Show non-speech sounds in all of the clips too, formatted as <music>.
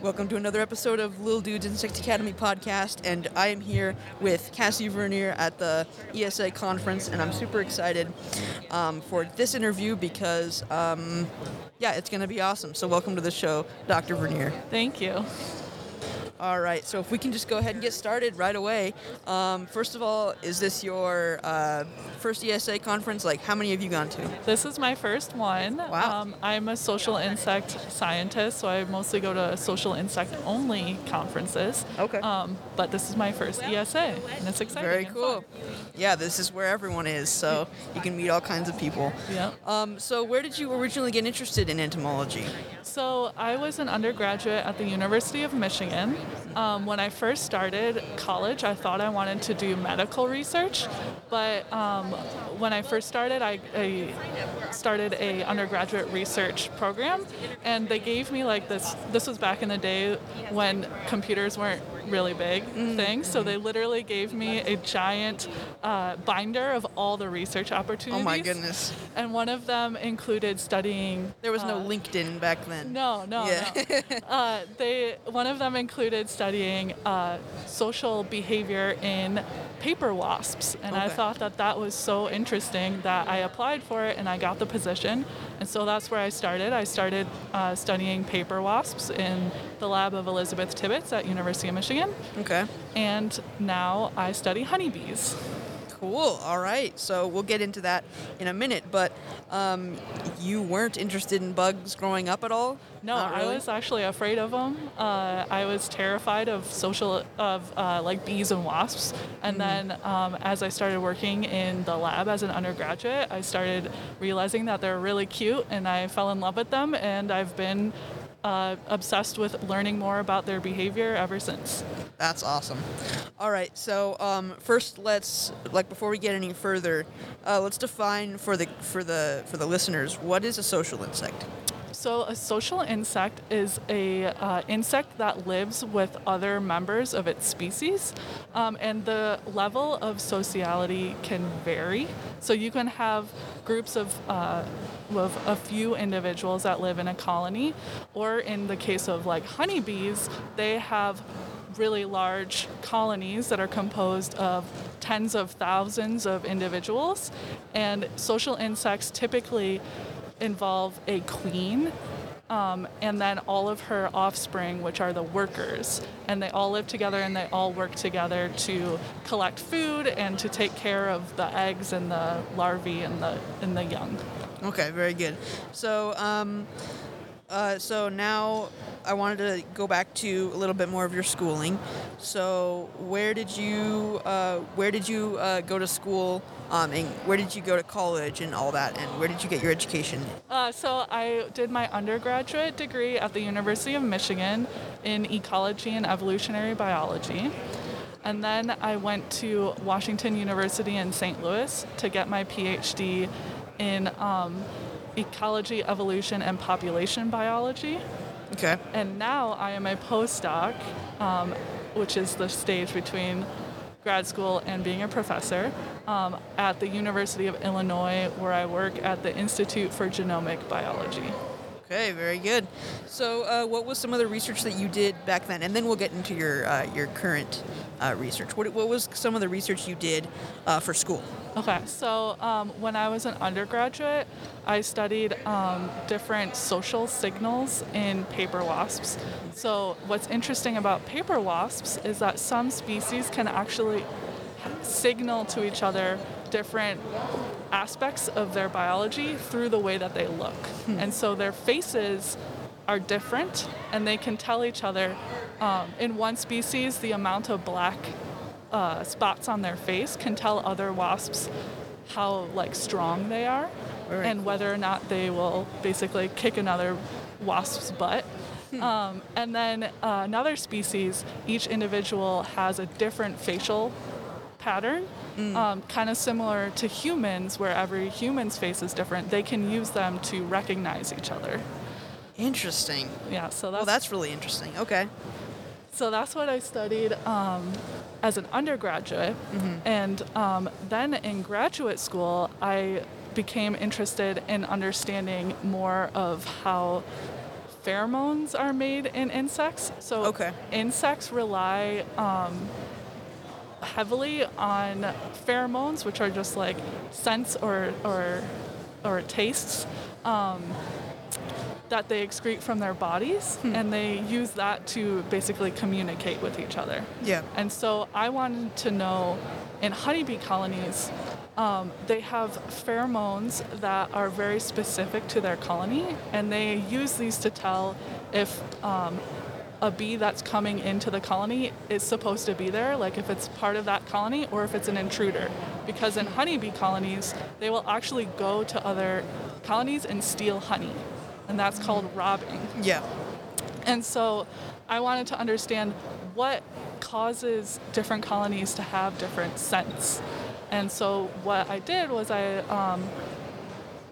Welcome to another episode of Lil Dudes Insect Academy podcast, and I am here with Cassie Vernier at the ESA conference, and I'm super excited um, for this interview because, um, yeah, it's going to be awesome. So, welcome to the show, Dr. Vernier. Thank you. All right, so if we can just go ahead and get started right away. Um, first of all, is this your uh, first ESA conference? Like, how many have you gone to? This is my first one. Wow. Um, I'm a social insect scientist, so I mostly go to social insect only conferences. Okay. Um, but this is my first ESA, and it's exciting. Very cool. Yeah, this is where everyone is, so <laughs> you can meet all kinds of people. Yeah. Um, so, where did you originally get interested in entomology? So I was an undergraduate at the University of Michigan. Um, when I first started college, I thought I wanted to do medical research, but um, when I first started, I, I started a undergraduate research program, and they gave me like this. This was back in the day when computers weren't really big thing. so they literally gave me a giant uh, binder of all the research opportunities. Oh my goodness. And one of them included studying. There was no uh, LinkedIn back then. no, no, Yeah. no. <laughs> Uh, they one of them included studying uh, social behavior in paper wasps, and I thought that that was so interesting that I applied for it and I got the position, and so that's where I started. I started uh, studying paper wasps in the lab of Elizabeth Tibbetts at University of Michigan, Okay. and now I study honeybees. Cool. All right. So we'll get into that in a minute. But um, you weren't interested in bugs growing up at all? No, Not I was actually afraid of them. Uh, I was terrified of social, of uh, like bees and wasps. And Mm-hmm. then um, as I started working in the lab as an undergraduate, I started realizing that they're really cute, and I fell in love with them. And I've been uh, obsessed with learning more about their behavior ever since. That's awesome. All right. So um, first, let's like before we get any further, uh, let's define for the for the for the listeners what is a social insect. So a social insect is a uh, insect that lives with other members of its species, um, and the level of sociality can vary. So you can have groups of uh, of a few individuals that live in a colony, or in the case of like honeybees, they have really large colonies that are composed of tens of thousands of individuals, and social insects typically involve a queen um, and then all of her offspring, which are the workers. And they all live together and they all work together to collect food and to take care of the eggs and the larvae and the, and the young. Okay, very good. So, um, uh, so now I wanted to go back to a little bit more of your schooling. So, where did you uh, where did you uh, go to school? Um, and where did you go to college and all that? And where did you get your education? Uh, so I did my undergraduate degree at the University of Michigan in ecology and evolutionary biology. And then I went to Washington University in St. Louis to get my PhD in um, ecology, evolution, and population biology. Okay. And now I am a postdoc, um, which is the stage between grad school and being a professor um, at the University of Illinois, where I work at the Institute for Genomic Biology. Okay, very good. So, uh, what was some of the research that you did back then? And then we'll get into your uh, your current uh, research. What, what was some of the research you did uh, for school? Okay, so um, when I was an undergraduate, I studied um, different social signals in paper wasps. So, what's interesting about paper wasps is that some species can actually signal to each other different aspects of their biology through the way that they look. And so their faces are different and they can tell each other um, in one species the amount of black uh, spots on their face can tell other wasps how like strong they are Very and whether or not they will basically kick another wasp's butt. Um, and then uh, another species each individual has a different facial pattern um, kind of similar to humans where every human's face is different they can use them to recognize each other Interesting. yeah so that's Well, that's really interesting. Okay. So that's what I studied um, as an undergraduate. And um, then in graduate school, I became interested in understanding more of how pheromones are made in insects. So Okay. insects rely um, heavily on pheromones, which are just like scents or or or tastes um, that they excrete from their bodies, and they use that to basically communicate with each other. Yeah. And so I wanted to know in honeybee colonies, um, they have pheromones that are very specific to their colony, and they use these to tell if um, a bee that's coming into the colony is supposed to be there, like if it's part of that colony or if it's an intruder. Because in honeybee colonies, they will actually go to other colonies and steal honey, and that's called robbing. Yeah. And so I wanted to understand what causes different colonies to have different scents. And so what I did was I, um,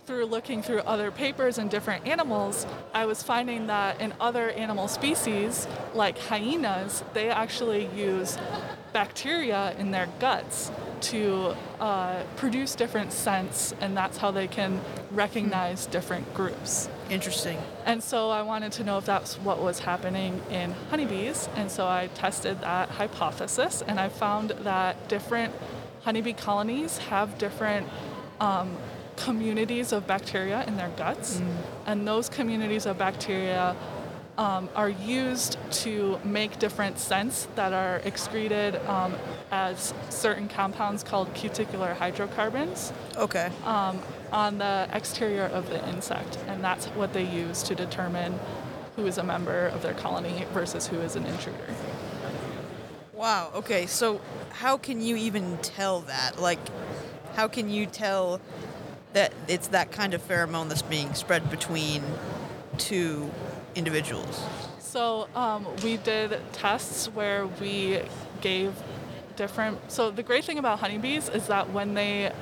through looking through other papers and different animals, I was finding that in other animal species, like hyenas, they actually use bacteria in their guts to uh, produce different scents, and that's how they can recognize different groups. Interesting. And so I wanted to know if that's what was happening in honeybees. And so I tested that hypothesis and I found that different honeybee colonies have different um, communities of bacteria in their guts. And those communities of bacteria um, are used to make different scents that are excreted um, as certain compounds called cuticular hydrocarbons Okay. um, on the exterior of the insect, and that's what they use to determine who is a member of their colony versus who is an intruder. Wow. Okay. So, how can you even tell that? Like, how can you tell that it's that kind of pheromone that's being spread between two individuals? So um, we did tests where we gave different. So the great thing about honeybees is that when they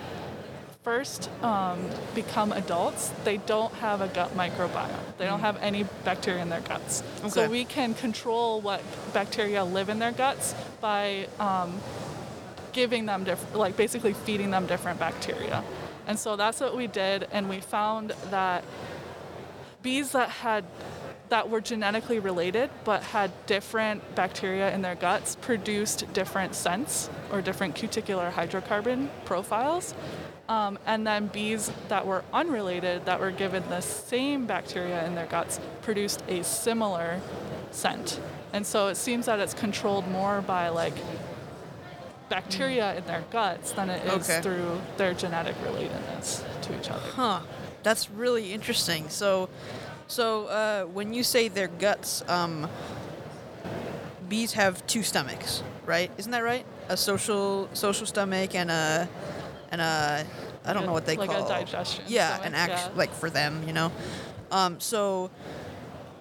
first um, become adults, they don't have a gut microbiome. They don't have any bacteria in their guts. Okay. So we can control what bacteria live in their guts by um, giving them different, like basically feeding them different bacteria. And so that's what we did, and we found that bees that had that were genetically related but had different bacteria in their guts produced different scents or different cuticular hydrocarbon profiles. Um, and then bees that were unrelated, that were given the same bacteria in their guts, produced a similar scent. And so it seems that it's controlled more by like bacteria in their guts than it is Okay. through their genetic relatedness to each other. Huh. That's really interesting. So, so uh, when you say their guts, um, bees have two stomachs, right? Isn't that right? A social social stomach and a and a I don't know what they like call like a digestion. Yeah, stomach, an act yeah. like for them, you know. Um, so,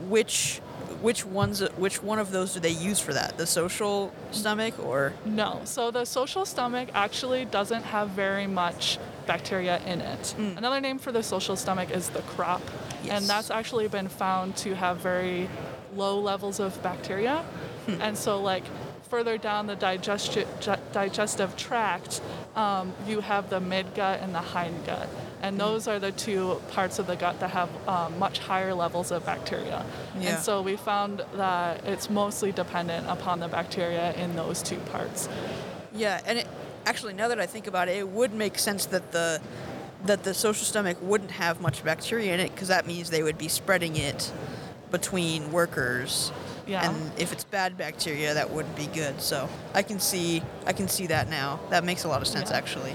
which which ones which one of those do they use for that? The social stomach or No. So the social stomach actually doesn't have very much bacteria in it. Mm. Another name for the social stomach is the crop. Yes. And that's actually been found to have very low levels of bacteria. Hmm. And so, like, further down the digesti- ju- digestive tract, um, you have the mid gut and the hind gut. And those are the two parts of the gut that have um, much higher levels of bacteria. Yeah. And so we found that it's mostly dependent upon the bacteria in those two parts. Yeah, and it, actually, now that I think about it, it would make sense that the that the social stomach wouldn't have much bacteria in it because that means they would be spreading it between workers. Yeah. And if it's bad bacteria, that wouldn't be good. So I can see I can see that now. That makes a lot of sense, Yeah. actually.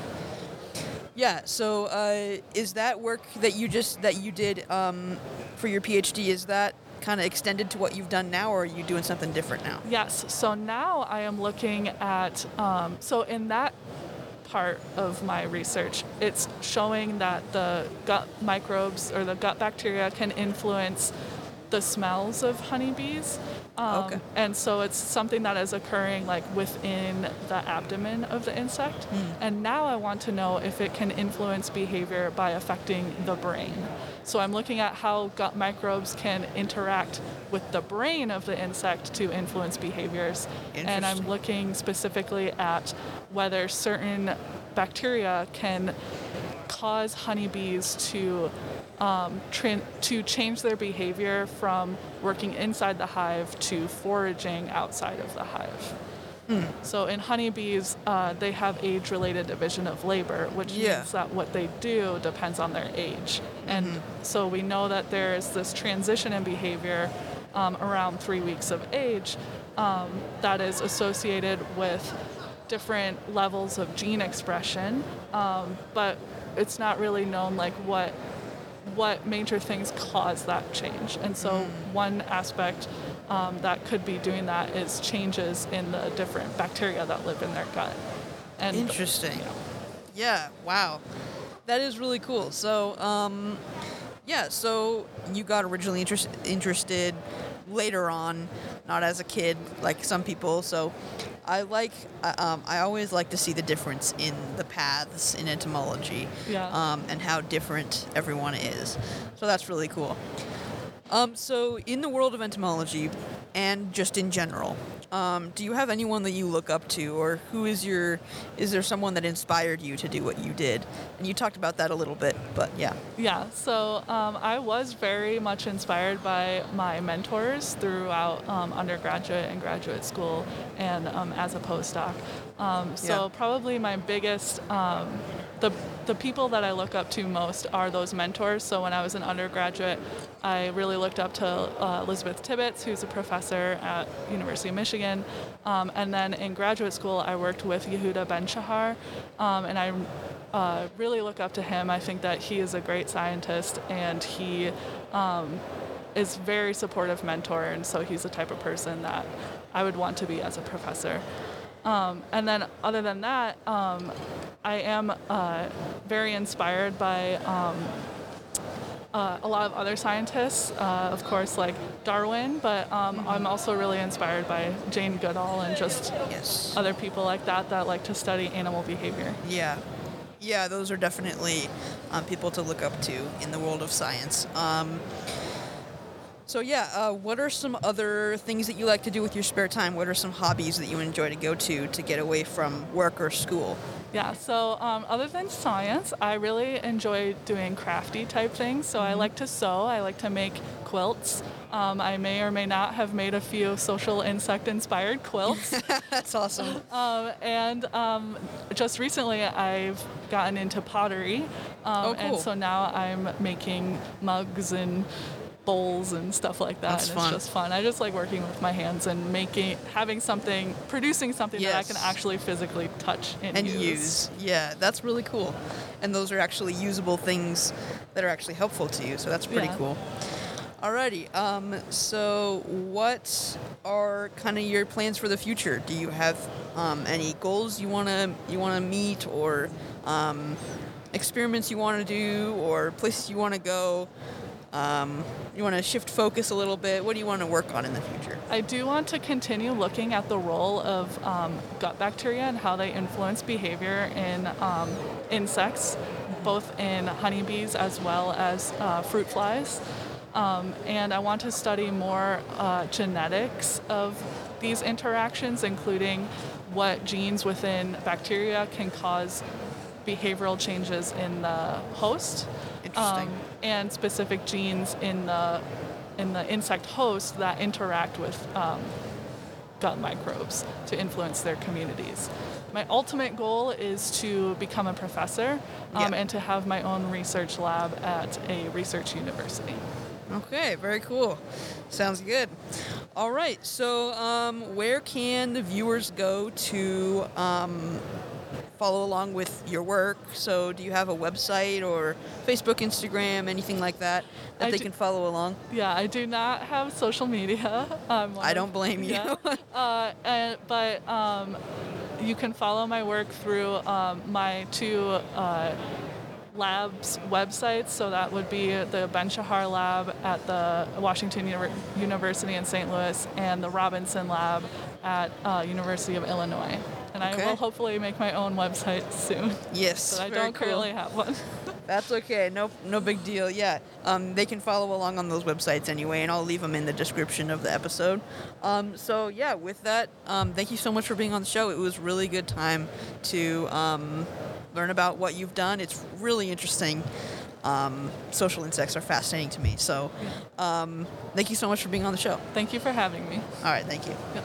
Yeah. So uh, is that work that you just that you did um, for your PhD? Is that kind of extended to what you've done now, or are you doing something different now? Yes. So now I am looking at, um, so in that part of my research, it's showing that the gut microbes or the gut bacteria can influence the smells of honeybees. Um, Okay. And so it's something that is occurring like within the abdomen of the insect. And now I want to know if it can influence behavior by affecting the brain. So I'm looking at how gut microbes can interact with the brain of the insect to influence behaviors. And I'm looking specifically at whether certain bacteria can cause honeybees to um, tran to change their behavior from working inside the hive to foraging outside of the hive. So in honeybees, uh, they have age-related division of labor, which Yeah. means that what they do depends on their age. And so we know that there is this transition in behavior um, around three weeks of age um, that is associated with different levels of gene expression, um, but it's not really known like what what major things cause that change. And so one aspect um, that could be doing that is changes in the different bacteria that live in their gut. And Interesting. yeah. Yeah, wow. That is really cool. So, um, yeah, so you got originally interest, interested later on, not as a kid like some people. So, I like, I- um, I always like to see the difference in the paths in entomology Yeah. um, and how different everyone is. So, that's really cool. Um, so, in the world of entomology and just in general, um, do you have anyone that you look up to, or who is your? Is there someone that inspired you to do what you did? And you talked about that a little bit, but yeah. Yeah, so um, I was very much inspired by my mentors throughout um, undergraduate and graduate school and um, as a postdoc. Um, so Yeah. probably my biggest, um, the, the people that I look up to most are those mentors. So when I was an undergraduate, I really looked up to uh, Elizabeth Tibbetts, who's a professor at University of Michigan. Um, and then in graduate school, I worked with Yehuda Ben Shahar, um, and I uh, really look up to him. I think that he is a great scientist and he um, is very supportive mentor, and so he's the type of person that I would want to be as a professor. Um, and then, other than that, um, I am uh, very inspired by um, uh, a lot of other scientists, uh, of course, like Darwin, but um, I'm also really inspired by Jane Goodall and just Yes. other people like that that like to study animal behavior. Yeah. Yeah, those are definitely um, people to look up to in the world of science. So yeah, uh, what are some other things that you like to do with your spare time? What are some hobbies that you enjoy to go to to get away from work or school? Yeah, so um, other than science, I really enjoy doing crafty type things. So I like to sew, I like to make quilts. Um, I may or may not have made a few social insect inspired quilts. <laughs> That's awesome. <laughs> um, and um, just recently, I've gotten into pottery. Um, Oh, And so now I'm making mugs and bowls and stuff like that. That's and fun. it's just fun. I just like working with my hands and making, having something, producing something that I can actually physically touch and, and use. Yeah, that's really cool. And those are actually usable things that are actually helpful to you. So that's pretty Yeah. cool. Alrighty. Um, so what are kind of your plans for the future? Do you have um, any goals you wanna you wanna meet, or um, experiments you want to do, or places you want to go? Um, you want to shift focus a little bit. What do you want to work on in the future? I do want to continue looking at the role of um, gut bacteria and how they influence behavior in um, insects, both in honeybees as well as uh, fruit flies. Um, and I want to study more uh, genetics of these interactions, including what genes within bacteria can cause behavioral changes in the host Interesting. um, and specific genes in the in the insect host that interact with um, gut microbes to influence their communities. My ultimate goal is to become a professor um, Yeah. and to have my own research lab at a research university. Okay, very cool. Sounds good. All right, so um, where can the viewers go to um, follow along with your work? So, do you have a website or Facebook, Instagram, anything like that that I they do- can follow along? Yeah, I do not have social media. <laughs> I'm I don't blame you. Yeah. uh, and, but um, you can follow my work through um, my two uh, labs websites. So that would be the Ben Shahar Lab at the Washington Univer- University in St. Louis and the Robinson Lab at uh, University of Illinois. And I will hopefully make my own website soon. <laughs> Yes, But I don't cool. currently have one. <laughs> That's okay. No, no big deal. Yeah, um, they can follow along on those websites anyway, and I'll leave them in the description of the episode. Um, so yeah, with that, um, thank you so much for being on the show. It was really good time to um, learn about what you've done. It's really interesting. Um, social insects are fascinating to me. So, um, thank you so much for being on the show. Thank you for having me. All right, thank you. Yep.